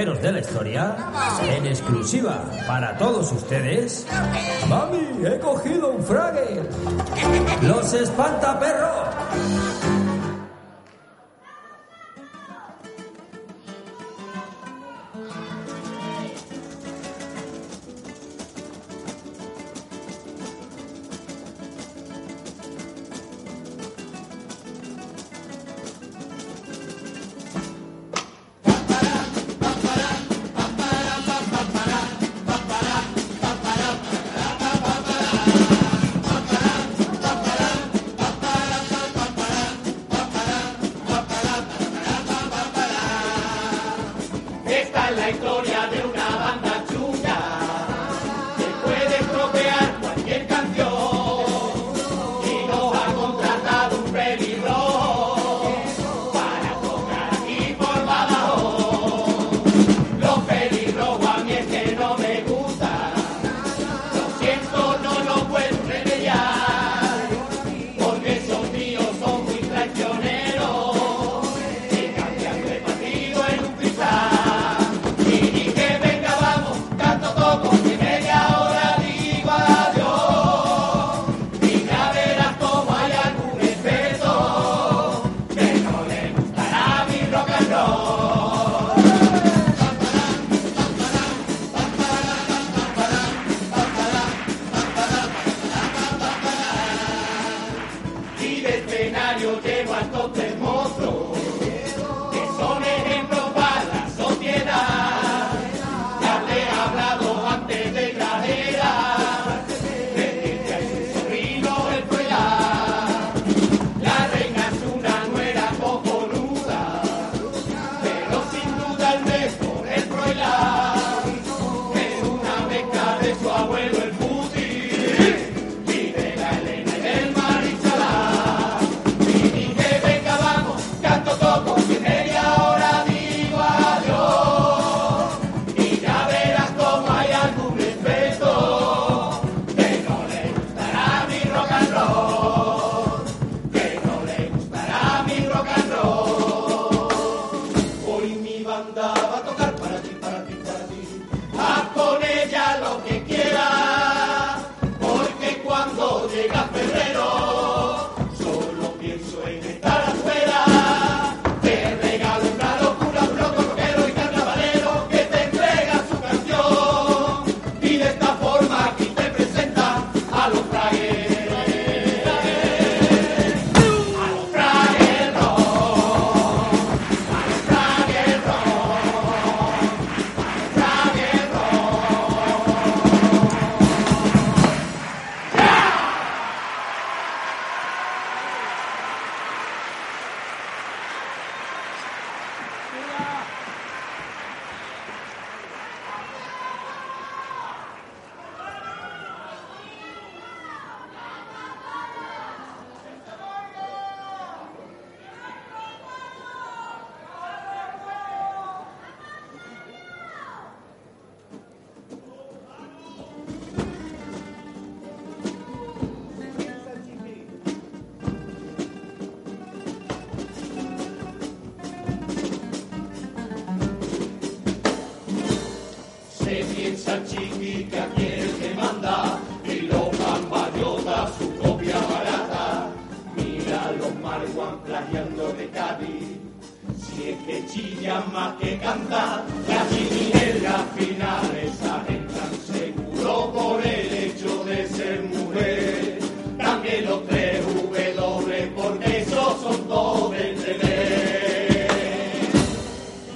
de la historia, en exclusiva para todos ustedes. ¡Mami, he cogido un frague! ¡Los espantaperros! finales alentan seguro por el hecho de ser mujer. También los tres W porque esos son dos del deber.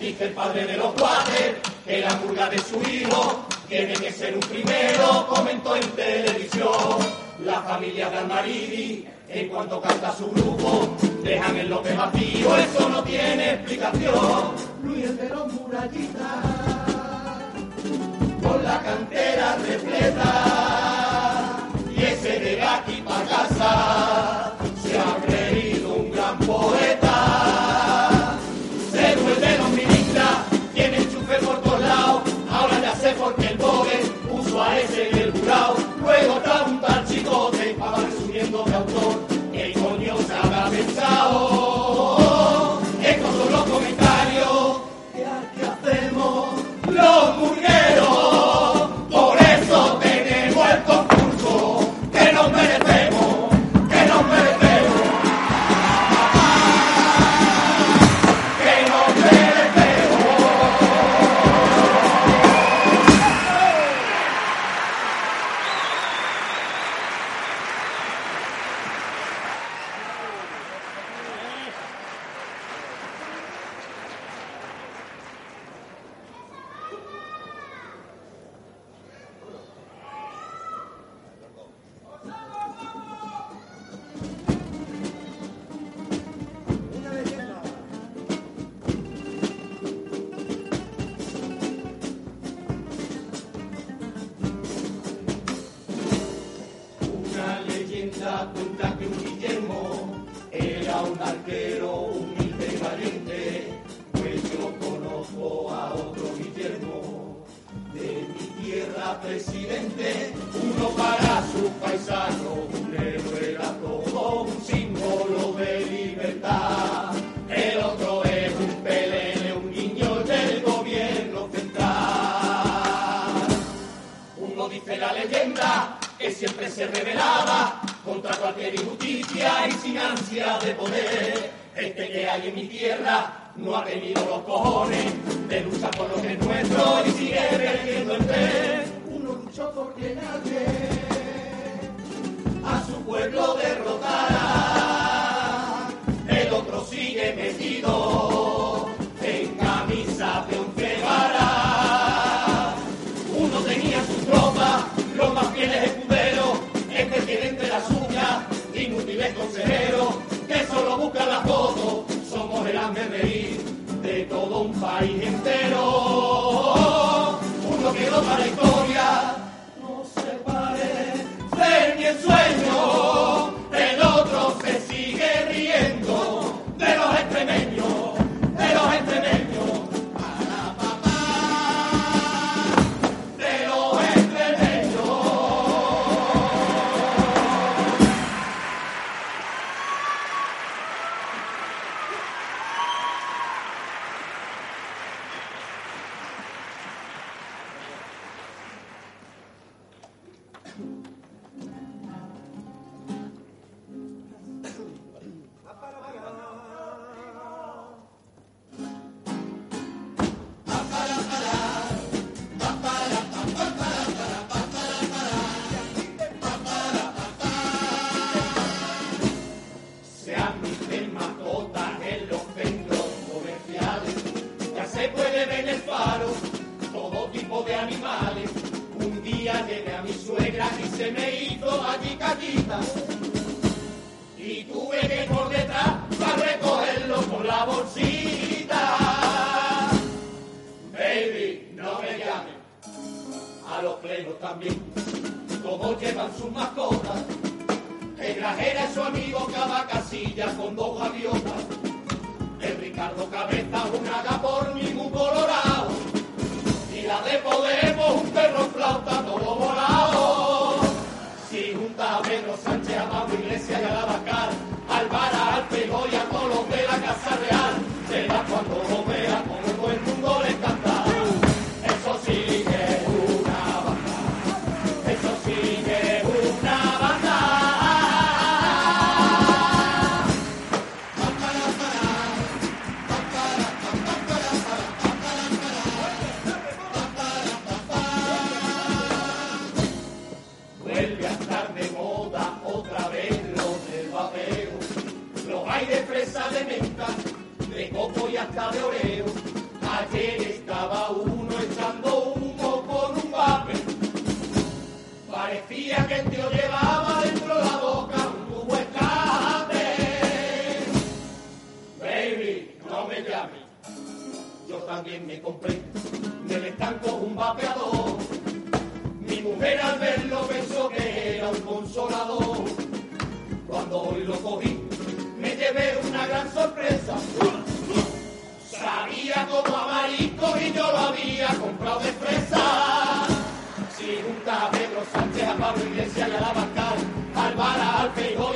Dice el padre de los padres que la purga de su hijo tiene que ser un primero, comentó en televisión. La familia de Almaridi, en cuanto canta su grupo, dejan el lote vacío, eso no tiene explicación. Luis de los murallitas la cantera repleta. que mi tierra no ha tenido los cojones de lucha por lo que es nuestro y sigue perdiendo el tren. Uno luchó porque nadie. país entero, uno quedó para la historia. una gran sorpresa. Sabía como a marisco y yo lo había comprado de fresa. Si junta a Pedro Sánchez, a Pablo Iglesias y a la Bascal, al Vara, al Feijóo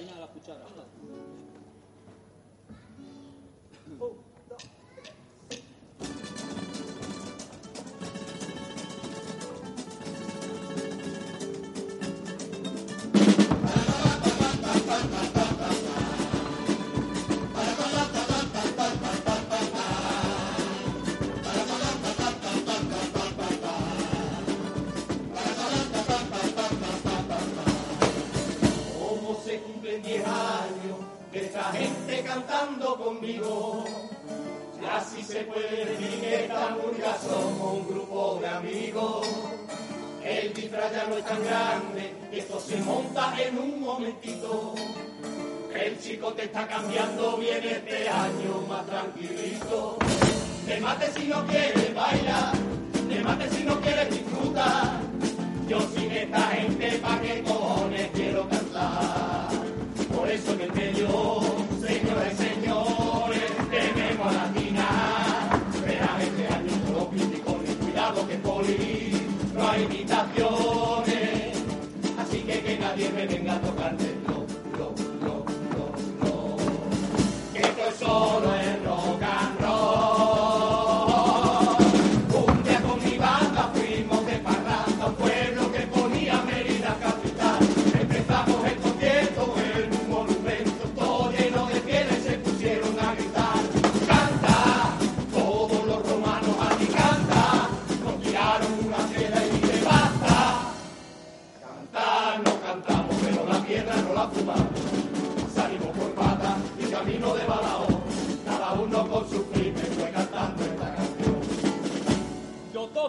reina de la cuchara. Ah. Oh. Ya no es tan grande, esto se monta en un momentito. El chico te está cambiando bien este año, más tranquilito. Te mate si no quieres bailar, te mate si no quieres disfrutar. Yo sin esta gente pa' que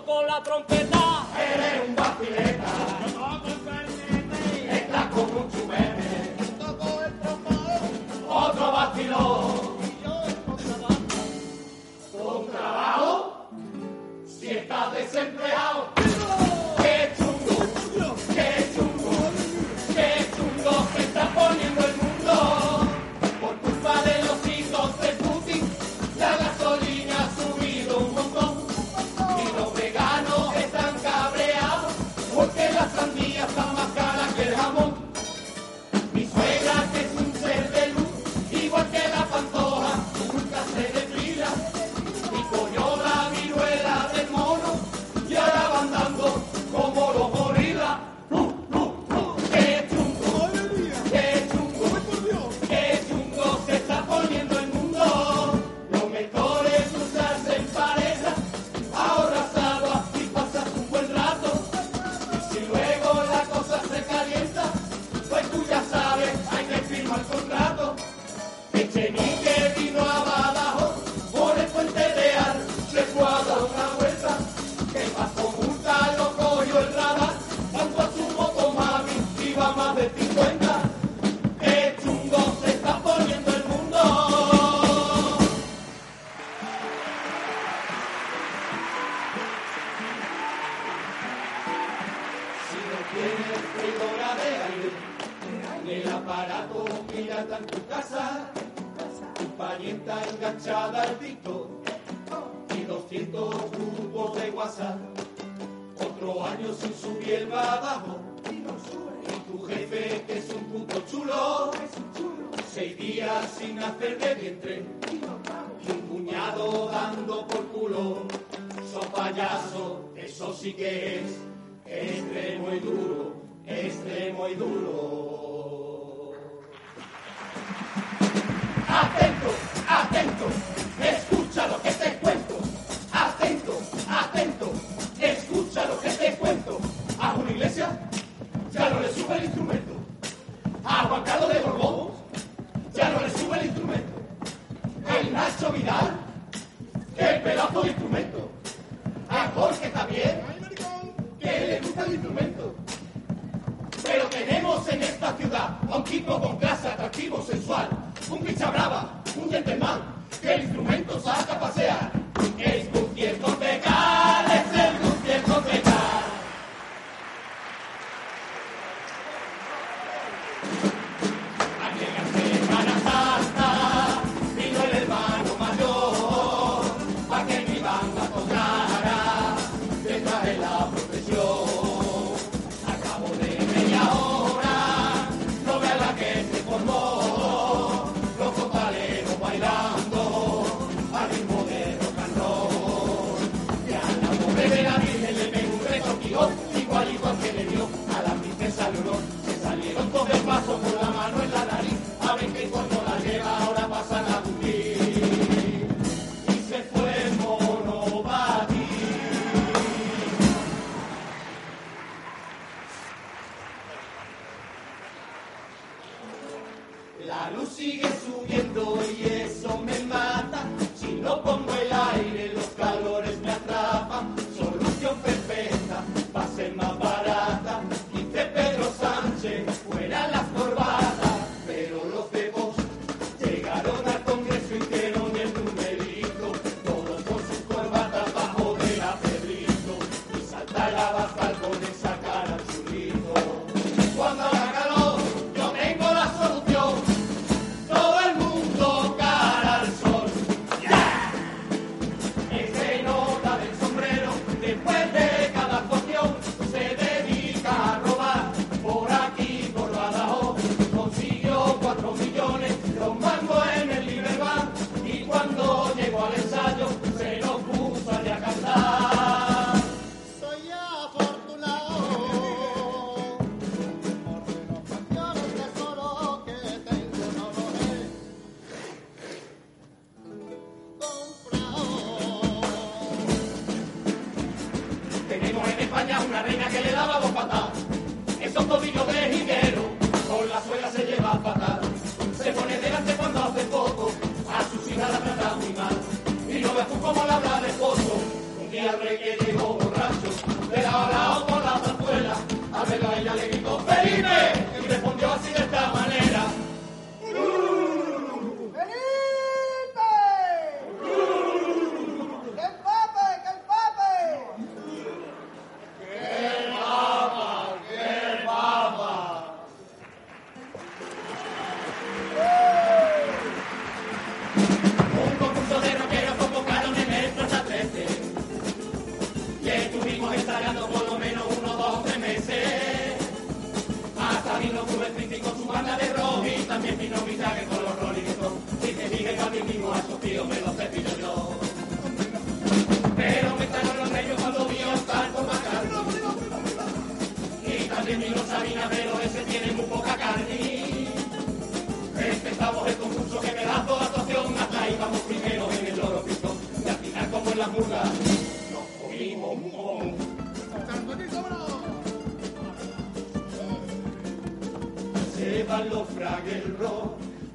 toco la trompeta, eres un vacileta. Yo el estás como un chumete. Otro vacilón. Y yo el contrabajo. ¿Con trabajo? Si estás desempleado. verde vientre y un puñado dando por culo. Son payaso, eso sí que es extremo y duro, extremo y duro. Atento, atento, escucha lo que te cuento. Atento, atento, escucha lo que te cuento. A una iglesia ya no le sube el instrumento. A Juan Carlos de Borbón no le sube el instrumento. El Nacho Vidal, qué pedazo de instrumento. A Jorge también, que él le gusta el instrumento. Pero tenemos en esta ciudad a un tipo con clase, atractivo, sensual, un picha brava, un gentleman, que el instrumento saca a pasear.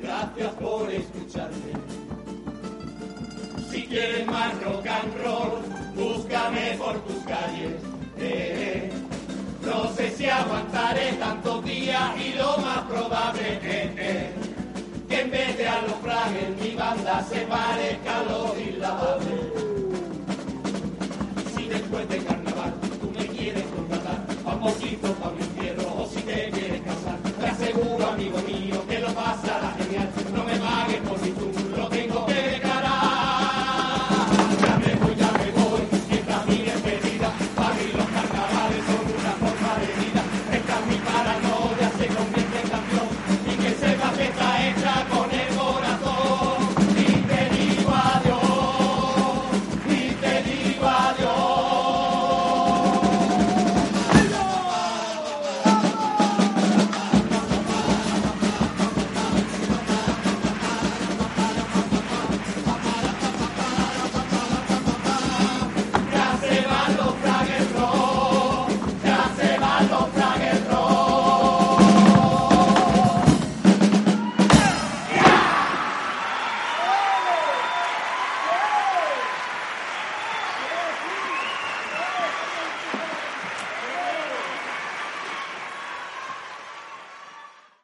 Gracias por escucharme. Si quieres más rock and roll, búscame por tus calles. Eh, no sé si aguantaré tantos días y lo más probable eh, que en vez de a los fragues mi banda se parezca a los inlavables. Si después de carnaval tú me quieres contratar, vamos a ir para un infierno o si te quieres seguro, amigo mío, que lo pasará